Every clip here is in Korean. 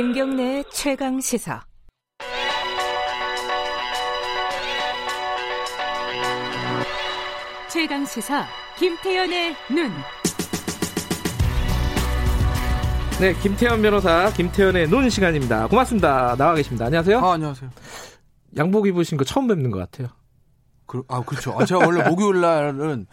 김경래 최강 시사. 최강 시사 김태연의 눈. 네, 김태현 변호사, 김태현의 논 시간입니다. 고맙습니다. 나와 계십니다. 안녕하세요. 아, 안녕하세요. 양복 입으신 거 처음 뵙는 것 같아요. 그, 아, 그렇죠. 아, 제가 원래 목요일 날은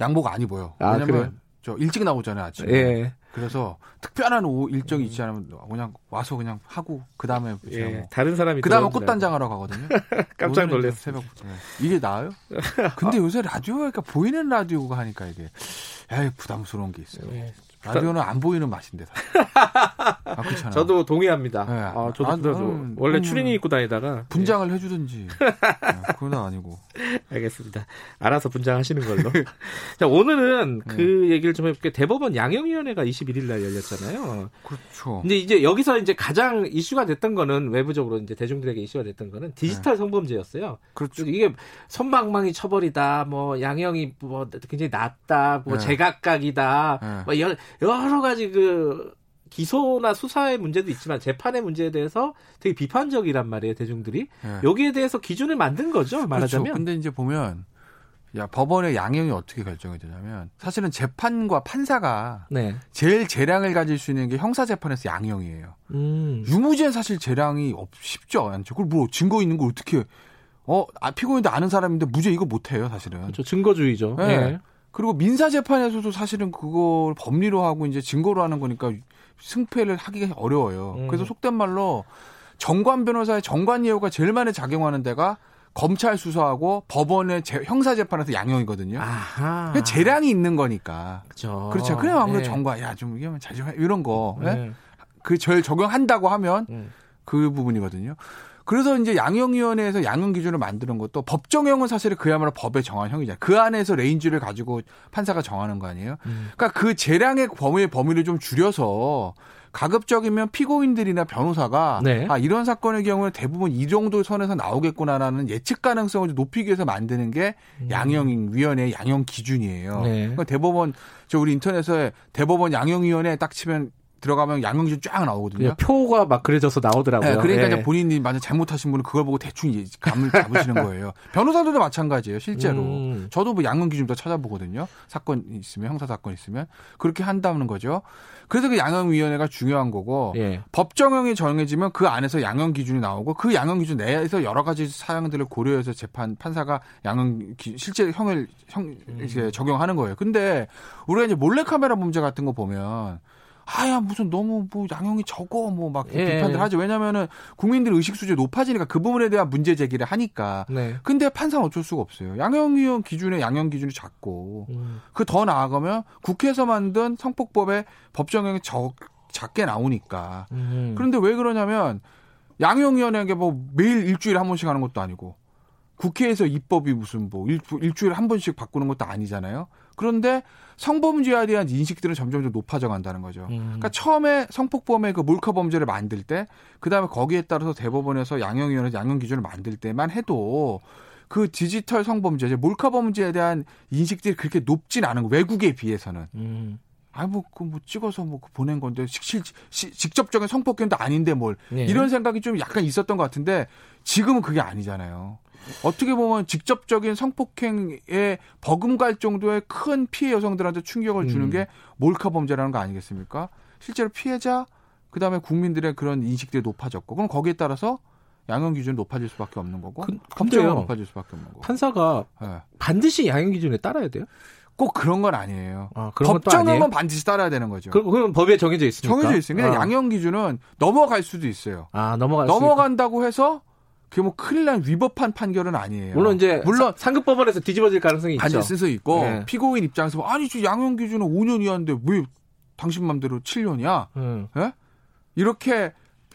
양복 안 입어요. 아, 왜냐면 그래요? 저 일찍 나오잖아요, 아침에. 예. 그래서 특별한 오, 일정이 있지 않으면 그냥 와서 그냥 하고 그 다음에 제가 예. 뭐 다른 사람이 그 다음에 들어온 줄 꽃단장 하러 가거든요. 깜짝 놀랐어요. 새벽부터. 네. 이게 나아요? 근데 요새 라디오가 그러니까 보이는 라디오가 하니까 이게 에이, 부담스러운 게 있어요. 예. 라디오는 안 보이는 맛인데. 아, 그렇잖아요. 저도 동의합니다. 네. 아, 저도 아. 음, 원래 음. 추리닝 입고 다니다가 분장을 해주든지. 네, 그건 아니고. 예, 알겠습니다. 알아서 분장하시는 걸로. 자, 오늘은 네. 그 얘기를 좀 해볼게요. 대법원 양형위원회가 21일 날 열렸잖아요. 그렇죠. 근데 이제 여기서 이제 가장 이슈가 됐던 거는 외부적으로 이제 대중들에게 이슈가 됐던 거는 디지털 성범죄였어요. 그렇죠. 이게 선방망이 처벌이다, 뭐 양형이 뭐 굉장히 낮다, 뭐 네. 제각각이다, 네. 뭐 여러 가지 그 기소나 수사의 문제도 있지만 재판의 문제에 대해서 되게 비판적이란 말이에요 대중들이 네. 여기에 대해서 기준을 만든 거죠 말하자면. 그렇죠. 근데 이제 보면 야 법원의 양형이 어떻게 결정이 되냐면 사실은 재판과 판사가 네. 제일 재량을 가질 수 있는 게 형사 재판에서 양형이에요. 음. 유무죄는 사실 재량이 없 쉽죠. 않죠. 그걸 뭐 증거 있는 걸 어떻게 어 아, 피고인도 아는 사람인데 무죄 이거 못 해요 사실은. 그렇죠. 증거주의죠. 네. 예. 그리고 민사 재판에서도 사실은 그걸 법리로 하고 이제 증거로 하는 거니까 승패를 하기가 어려워요. 음. 그래서 속된 말로 정관 변호사의 정관 예우가 제일 많이 작용하는 데가 검찰 수사하고 법원의 재- 형사 재판에서 양형이거든요. 아하. 그 재량이 있는 거니까. 그렇죠. 그렇죠. 그냥 아무래도 예. 전관예우 좀 이게 자주 이런 거. 예? 예. 그 제일 적용한다고 하면 음. 그 부분이거든요. 그래서 이제 양형위원회에서 양형 기준을 만드는 것도 법정형은 사실 그야말로 법에 정한 형이잖아요. 그 안에서 range를 가지고 판사가 정하는 거 아니에요. 음. 그러니까 그 재량의 범위의 범위를 좀 줄여서 가급적이면 피고인들이나 변호사가 네. 아 이런 사건의 경우에 대부분 이 정도 선에서 나오겠구나라는 예측 가능성을 좀 높이기 위해서 만드는 게 양형위원회의 양형 기준이에요. 음. 네. 그러니까 대법원 저 우리 인터넷에 대법원 양형위원회 딱 치면 들어가면 양형 기준 쫙 나오거든요. 그냥 표가 막 그려져서 나오더라고요. 네, 그러니까 예. 이제 본인이 만약 잘못하신 분은 그걸 보고 대충 감을 잡으시는 거예요. 변호사들도 마찬가지예요, 실제로. 음. 저도 뭐 양형 기준도 찾아보거든요. 사건 있으면 형사 사건 있으면 그렇게 한다는 거죠. 그래서 그 양형위원회가 중요한 거고 예. 법정형이 정해지면 그 안에서 양형 기준이 나오고 그 양형 기준 내에서 여러 가지 사항들을 고려해서 재판 판사가 양형 기, 실제 형을 형 이제 적용하는 거예요. 근데 우리가 이제 몰래카메라 문제 같은 거 보면 아야 무슨 너무 뭐 양형이 적어 뭐막 예. 비판들 하죠. 왜냐면은 국민들 의식 수준이 높아지니까 그 부분에 대한 문제 제기를 하니까. 네. 근데 판사는 어쩔 수가 없어요. 양형위원 기준에 양형 기준이 작고 음. 그더 나아가면 국회에서 만든 성폭법의 법정형이 적, 작게 나오니까. 음. 그런데 왜 그러냐면 양형위원회가 뭐 매일 일주일에 한 번씩 하는 것도 아니고 국회에서 입법이 무슨 뭐 일, 일주일에 한 번씩 바꾸는 것도 아니잖아요. 그런데 성범죄에 대한 인식들은 점점 더 높아져 간다는 거죠. 음. 그러니까 처음에 성폭범의 그 몰카 범죄를 만들 때, 그 다음에 거기에 따라서 대법원에서 양형위원회 양형 기준을 만들 때만 해도 그 디지털 성범죄, 이제 몰카 범죄에 대한 인식들이 그렇게 높진 않은 거 외국에 비해서는. 음. 아, 뭐, 그, 뭐, 찍어서 뭐, 보낸 건데, 실, 실, 시- 직접적인 성폭행도 아닌데 뭘. 네. 이런 생각이 좀 약간 있었던 것 같은데, 지금은 그게 아니잖아요. 어떻게 보면 직접적인 성폭행에 버금갈 정도의 큰 피해 여성들한테 충격을 주는 음. 게 몰카 범죄라는 거 아니겠습니까? 실제로 피해자, 그 다음에 국민들의 그런 인식들이 높아졌고, 그럼 거기에 따라서 양형 기준이 높아질 수밖에 없는 거고, 근- 법정은 근데요. 높아질 수밖에 없는 거고. 판사가 예. 반드시 양형 기준에 따라야 돼요? 꼭 그런 건 아니에요. 아, 그런 법정은 아니에요? 반드시 따라야 되는 거죠. 그, 그건 법에 정해져 있으니까. 정해져 있으니까 아. 양형 기준은 넘어갈 수도 있어요. 아, 넘어갈. 넘어간다고 해서 그게 뭐 큰일 난 위법한 판결은 아니에요. 물론 이제 물론 사- 상급 법원에서 뒤집어질 가능성이 있죠. 쓸수 있고 네. 피고인 입장에서 뭐, 아니 저 양형 기준은 5년 이하인데 왜 당신 맘대로 7년이야? 음. 예? 이렇게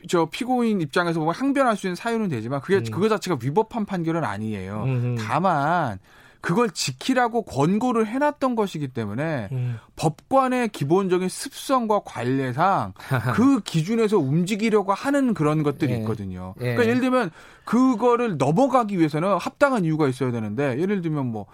저 피고인 입장에서 보면 항변할 수 있는 사유는 되지만 그게 음. 그거 자체가 위법한 판결은 아니에요. 음. 다만 그걸 지키라고 권고를 해놨던 것이기 때문에 음. 법관의 기본적인 습성과 관례상 그 기준에서 움직이려고 하는 그런 것들이 예. 있거든요. 예. 그러니까 예를 들면 그거를 넘어가기 위해서는 합당한 이유가 있어야 되는데 예를 들면 뭐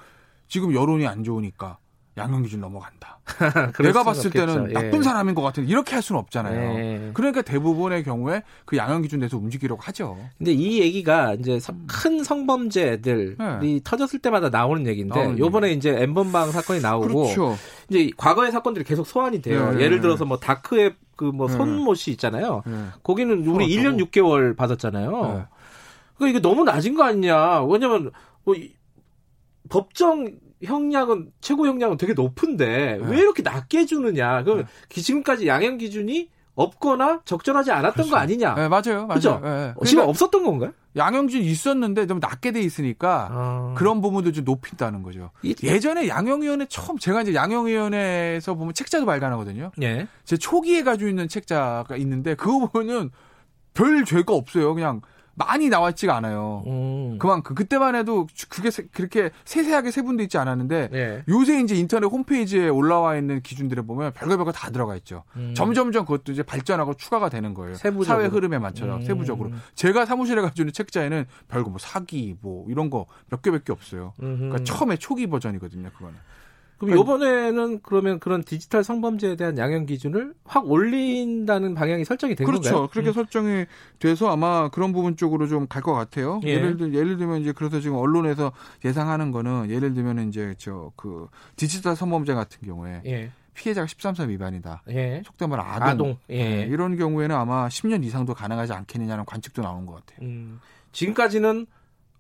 지금 여론이 안 좋으니까 양형 기준 넘어간다. 내가 봤을 때는 없겠죠. 예. 나쁜 사람인 것 같은 이렇게 할 수는 없잖아요. 예. 그러니까 대부분의 경우에 그 양형 기준 내에서 움직이려고 하죠. 근데 이 얘기가 이제 서- 큰 성범죄들이 네. 터졌을 때마다 나오는 얘기인데 나오는 요번에 이제 엠번방 사건이 나오고 그렇죠. 이제 과거의 사건들이 계속 소환이 돼요. 네. 예를 들어서 뭐 다크앱 그뭐 네. 손모 씨 있잖아요. 예. 거기는 우리 소환하고. 1년 6개월 받았잖아요. 네. 그러니까 이게 너무 낮은 거 아니냐. 왜냐면 뭐 이- 법정 형량은 최고 형량은 되게 높은데 네. 왜 이렇게 낮게 주느냐. 그 네. 기- 지금까지 양형 기준이 없거나 적절하지 않았던 그렇죠. 거 아니냐. 네, 맞아요. 맞아요. 그죠? 예. 어, 지금 그러니까 없었던 건가요? 양형 기준 있었는데 좀 낮게 돼 있으니까 아. 그런 부분도 좀 높인다는 거죠. 이- 예전에 양형위원회 처음 제가 이제 양형위원회에서 보면 책자도 발간하거든요. 예. 제 초기에 가지고 있는 책자가 있는데 그거 보면은 별 죄가 없어요. 그냥 많이 나왔지가 않아요. 음. 그만큼 그때만 해도 그게 세- 그렇게 세세하게 세분돼 있지 않았는데 예. 요새 이제 인터넷 홈페이지에 올라와 있는 기준들에 보면 별거 별거 다 들어가 있죠. 음. 점점점 그것도 이제 발전하고 추가가 되는 거예요. 세부적으로. 사회 흐름에 맞춰서 음. 세부적으로. 제가 사무실에 가지고 있는 책자에는 별거 뭐 사기 뭐 이런 거 몇 개밖에 없어요. 음흠. 그러니까 처음에 초기 버전이거든요, 그거는. 그럼 이번에는 그러면 그런 디지털 성범죄에 대한 양형 기준을 확 올린다는 방향이 설정이 된 그렇죠. 건가요? 그렇게 음. 설정이 돼서 아마 그런 부분 쪽으로 좀 갈 것 같아요. 예. 예. 를 들, 예를 들면 이제 그래서 지금 언론에서 예상하는 거는 예를 들면 이제 저 그 디지털 성범죄 같은 경우에 예. 피해자가 13세 미만이다. 예. 속된 말로 아동. 아동. 예. 네, 이런 경우에는 아마 10년 이상도 가능하지 않겠느냐는 관측도 나온 것 같아요. 음. 지금까지는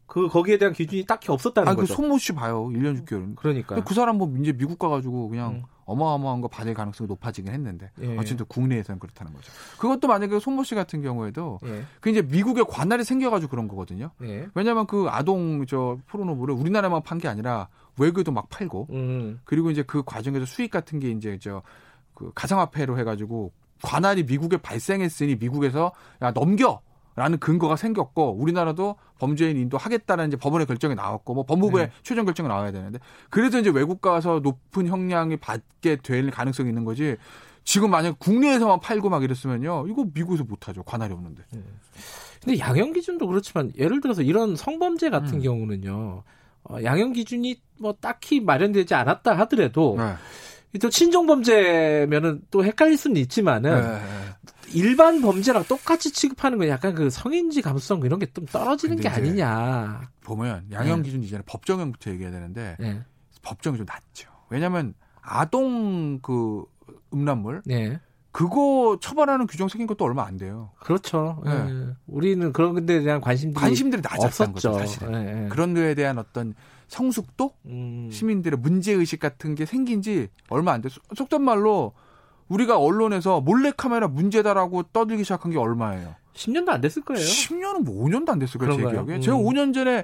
그 거기에 대한 기준이 딱히 없었다는 아, 그 거죠. 손모 씨 봐요. 1년 6개월은. 그러니까. 그 사람 뭐 이제 미국 가 가지고 그냥 음. 어마어마한 거 받을 가능성이 높아지긴 했는데 예. 어쨌든 국내에서는 그렇다는 거죠. 그것도 만약에 손모 씨 같은 경우에도 예. 그 이제 미국에 관할이 생겨가지고 그런 거거든요. 예. 왜냐하면 그 아동 저 포르노브를 우리나라만 판 게 아니라 외국에도 막 팔고 음. 그리고 이제 그 과정에서 수익 같은 게 이제 저 그 가상화폐로 해가지고 관할이 미국에 발생했으니 미국에서 야 넘겨. 라는 근거가 생겼고 우리나라도 범죄인 인도하겠다는 이제 법원의 결정이 나왔고 뭐 법무부의 네. 최종 결정이 나와야 되는데 그래서 이제 외국 가서 높은 형량이 받게 될 가능성이 있는 거지 지금 만약 국내에서만 팔고 막 이랬으면요 이거 미국에서 못 하죠 관할이 없는데 근데 양형 기준도 그렇지만 예를 들어서 이런 성범죄 같은 음. 경우는요. 어, 양형 기준이 뭐 딱히 마련되지 않았다 하더라도 네. 또 친종 범죄면은 또 헷갈릴 수는 있지만은 네. 일반 범죄랑 똑같이 취급하는 건 약간 그 성인지 감수성 이런 게 좀 떨어지는 게 아니냐. 보면 양형 네. 기준 이전에 법정형부터 얘기해야 되는데 예. 법정이 좀 낮죠. 왜냐하면 아동 그 음란물 네. 그거 처벌하는 규정 생긴 것도 얼마 안 돼요. 그렇죠. 네. 예. 우리는 그런 데에 대한 관심들이 관심들이 낮았던. 거죠, 사실은. 예, 예. 그런 데에 대한 어떤 성숙도, 음. 시민들의 문제 의식 같은 게 생긴 지 얼마 안 돼서 속된 말로 우리가 언론에서 몰래 카메라 문제다라고 떠들기 시작한 게 얼마예요? 10년도 안 됐을 거예요. 10년은 뭐 5년도 안 됐을 거예요, 제? 기억에. 음. 제가 5년 전에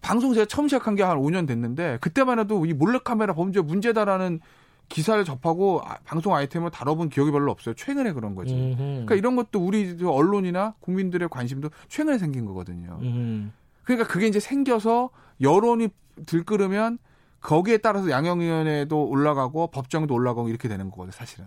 방송 제가 처음 시작한 게 한 5년 됐는데 그때만 해도 이 몰래 카메라 범죄 문제다라는 기사를 접하고 아- 방송 아이템을 다뤄본 기억이 별로 없어요. 최근에 그런 거지. 음흠. 그러니까 이런 것도 우리 저 언론이나 국민들의 관심도 최근에 생긴 거거든요. 음. 그러니까 그게 이제 생겨서 여론이 들끓으면 거기에 따라서 양형위원회도 올라가고 법정도 올라가고 이렇게 되는 거거든요, 사실은.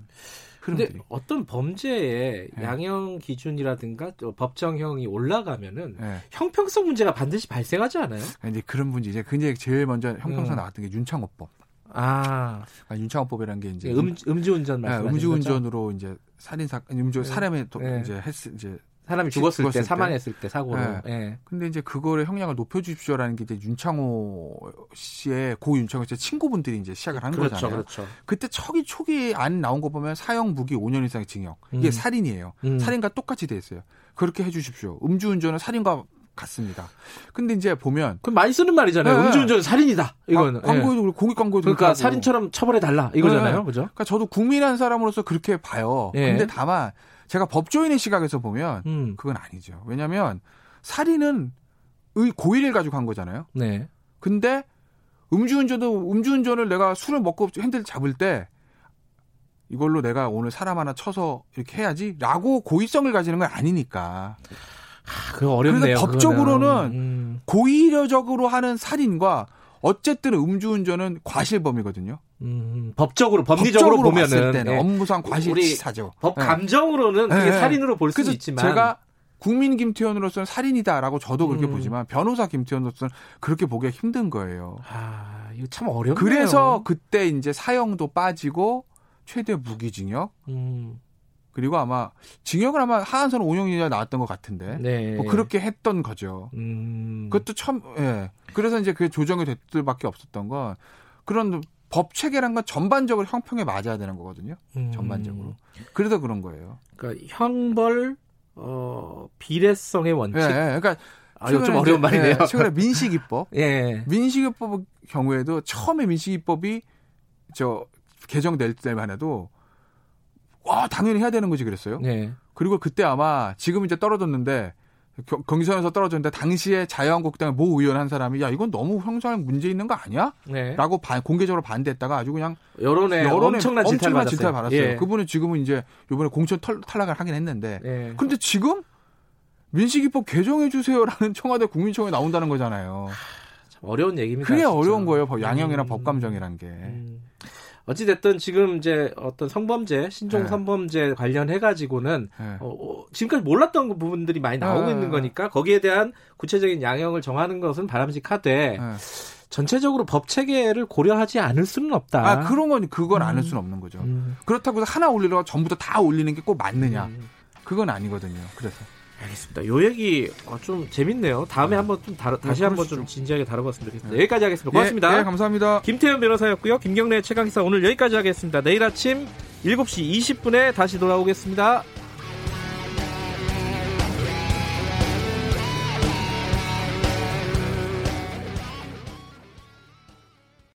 흐름들이. 어떤 범죄의 네. 양형 기준이라든가 또 법정형이 올라가면은 예. 형평성 문제가 반드시 발생하지 않아요? 이제 그런 문제 이제 굉장히 제일 먼저 형평성 음. 나왔던 게 윤창호법. 아, 그러니까 윤창호법이라는 게 이제 음, 음주운전 예, 말씀하시는 거죠? 음주운전으로 이제 살인 사건, 음주 네. 사람이 또 네. 이제 했 이제 사람이 죽었을, 죽었을 때, 때. 사망했을 때 사고로. 네. 예. 근데 이제 그거를 형량을 높여 주십시오라는 게 이제 윤창호 씨의 고 윤창호 씨의 친구분들이 이제 시작을 한 그렇죠, 거잖아요. 그렇죠. 그때 초기 초기 안 나온 거 보면 사형 무기 5년 이상의 징역. 이게 음. 살인이에요. 음. 살인과 똑같이 돼 있어요. 그렇게 해 주십시오. 음주운전은 살인과 같습니다. 근데 이제 보면 그럼 많이 쓰는 말이잖아요. 네. 음주운전 은 살인이다. 이거는. 아, 광고에도 그렇고 공익 광고에도 그러니까. 살인처럼 처벌해 달라 이거잖아요. 네. 그죠? 그러니까 저도 국민 한 사람으로서 그렇게 봐요. 예. 근데 다만 제가 법조인의 시각에서 보면 음. 그건 아니죠. 왜냐하면 살인은 의 고의를 가지고 한 거잖아요. 네. 근데 음주운전도 음주운전을 내가 술을 먹고 핸들 잡을 때 이걸로 내가 오늘 사람 하나 쳐서 이렇게 해야지라고 고의성을 가지는 건 아니니까 아, 그거 어렵네요. 그래서 법적으로는. 음, 고의적으로 하는 살인과 어쨌든 음주운전은 과실범이거든요. 음, 법적으로 법리적으로 법적으로 보면은 때는 예. 업무상 과실치사죠. 법 네. 감정으로는 그게 네. 살인으로 볼 수는 그래서 있지만 제가 국민 김태현으로서는 살인이다라고 저도 그렇게 음. 보지만 변호사 김태현으로서는 그렇게 보기가 힘든 거예요. 아, 이거 참 어렵네요. 그래서 그때 이제 사형도 빠지고 최대 무기징역 음, 그리고 아마 징역은 아마 하한선 5년이나 나왔던 것 같은데 네. 뭐 그렇게 했던 거죠. 음, 그것도 참 예. 그래서 이제 그게 조정이 됐을 수밖에 없었던 건 그런 법 체계란 건 전반적으로 형평에 맞아야 되는 거거든요. 음, 전반적으로. 그래서 그런 거예요. 그러니까 형벌 어, 비례성의 원칙. 예, 예. 그러니까 아, 좀 어려운 이제, 말이네요. 예, 최근에 민식이법. 예. 민식이법 경우에도 처음에 민식이법이 저 개정될 때만 해도 와 당연히 해야 되는 거지 그랬어요. 네. 그리고 그때 아마 지금 이제 떨어졌는데 경- 경선에서 떨어졌는데 당시에 자유한국당의 모 의원 한 사람이 야 이건 너무 형사상 문제 있는 거 아니야? 네. 라고 반- 공개적으로 반대했다가 아주 그냥 여론에, 여론에 엄청난 질타를 받았어요. 질타를 받았어요. 예. 그분은 지금은 이제 이번에 공천 탈, 탈락을 하긴 했는데 예. 근데 지금 민식이법 개정해 주세요라는 청와대 국민청에 나온다는 거잖아요. 참 어려운 얘기입니다. 그게 진짜. 어려운 거예요. 법- 양형이나 음. 법감정이란 게. 음. 어찌됐든 지금 이제 어떤 성범죄, 신종 네. 성범죄 관련해가지고는 예. 어, 어, 지금까지 몰랐던 부분들이 많이 나오고 네. 있는 거니까 거기에 대한 구체적인 양형을 정하는 것은 바람직하되 예. 전체적으로 법 체계를 고려하지 않을 수는 없다. 아 그런 건 그건 음. 수는 없는 거죠. 음, 그렇다고 해서 하나 올리려고 전부 다 다 올리는 게 꼭 맞느냐? 음. 그건 아니거든요. 그래서 알겠습니다. 요 얘기 어, 좀 재밌네요. 다음에 한번 좀 다루, 다시 네, 한번 좀. 진지하게 다뤄봤으면 좋겠습니다. 네. 여기까지 하겠습니다. 고맙습니다. 예, 예, 감사합니다. 김태현 변호사였고요. 김경래 최강기사 오늘 여기까지 하겠습니다. 내일 아침 7시 20분에 다시 돌아오겠습니다.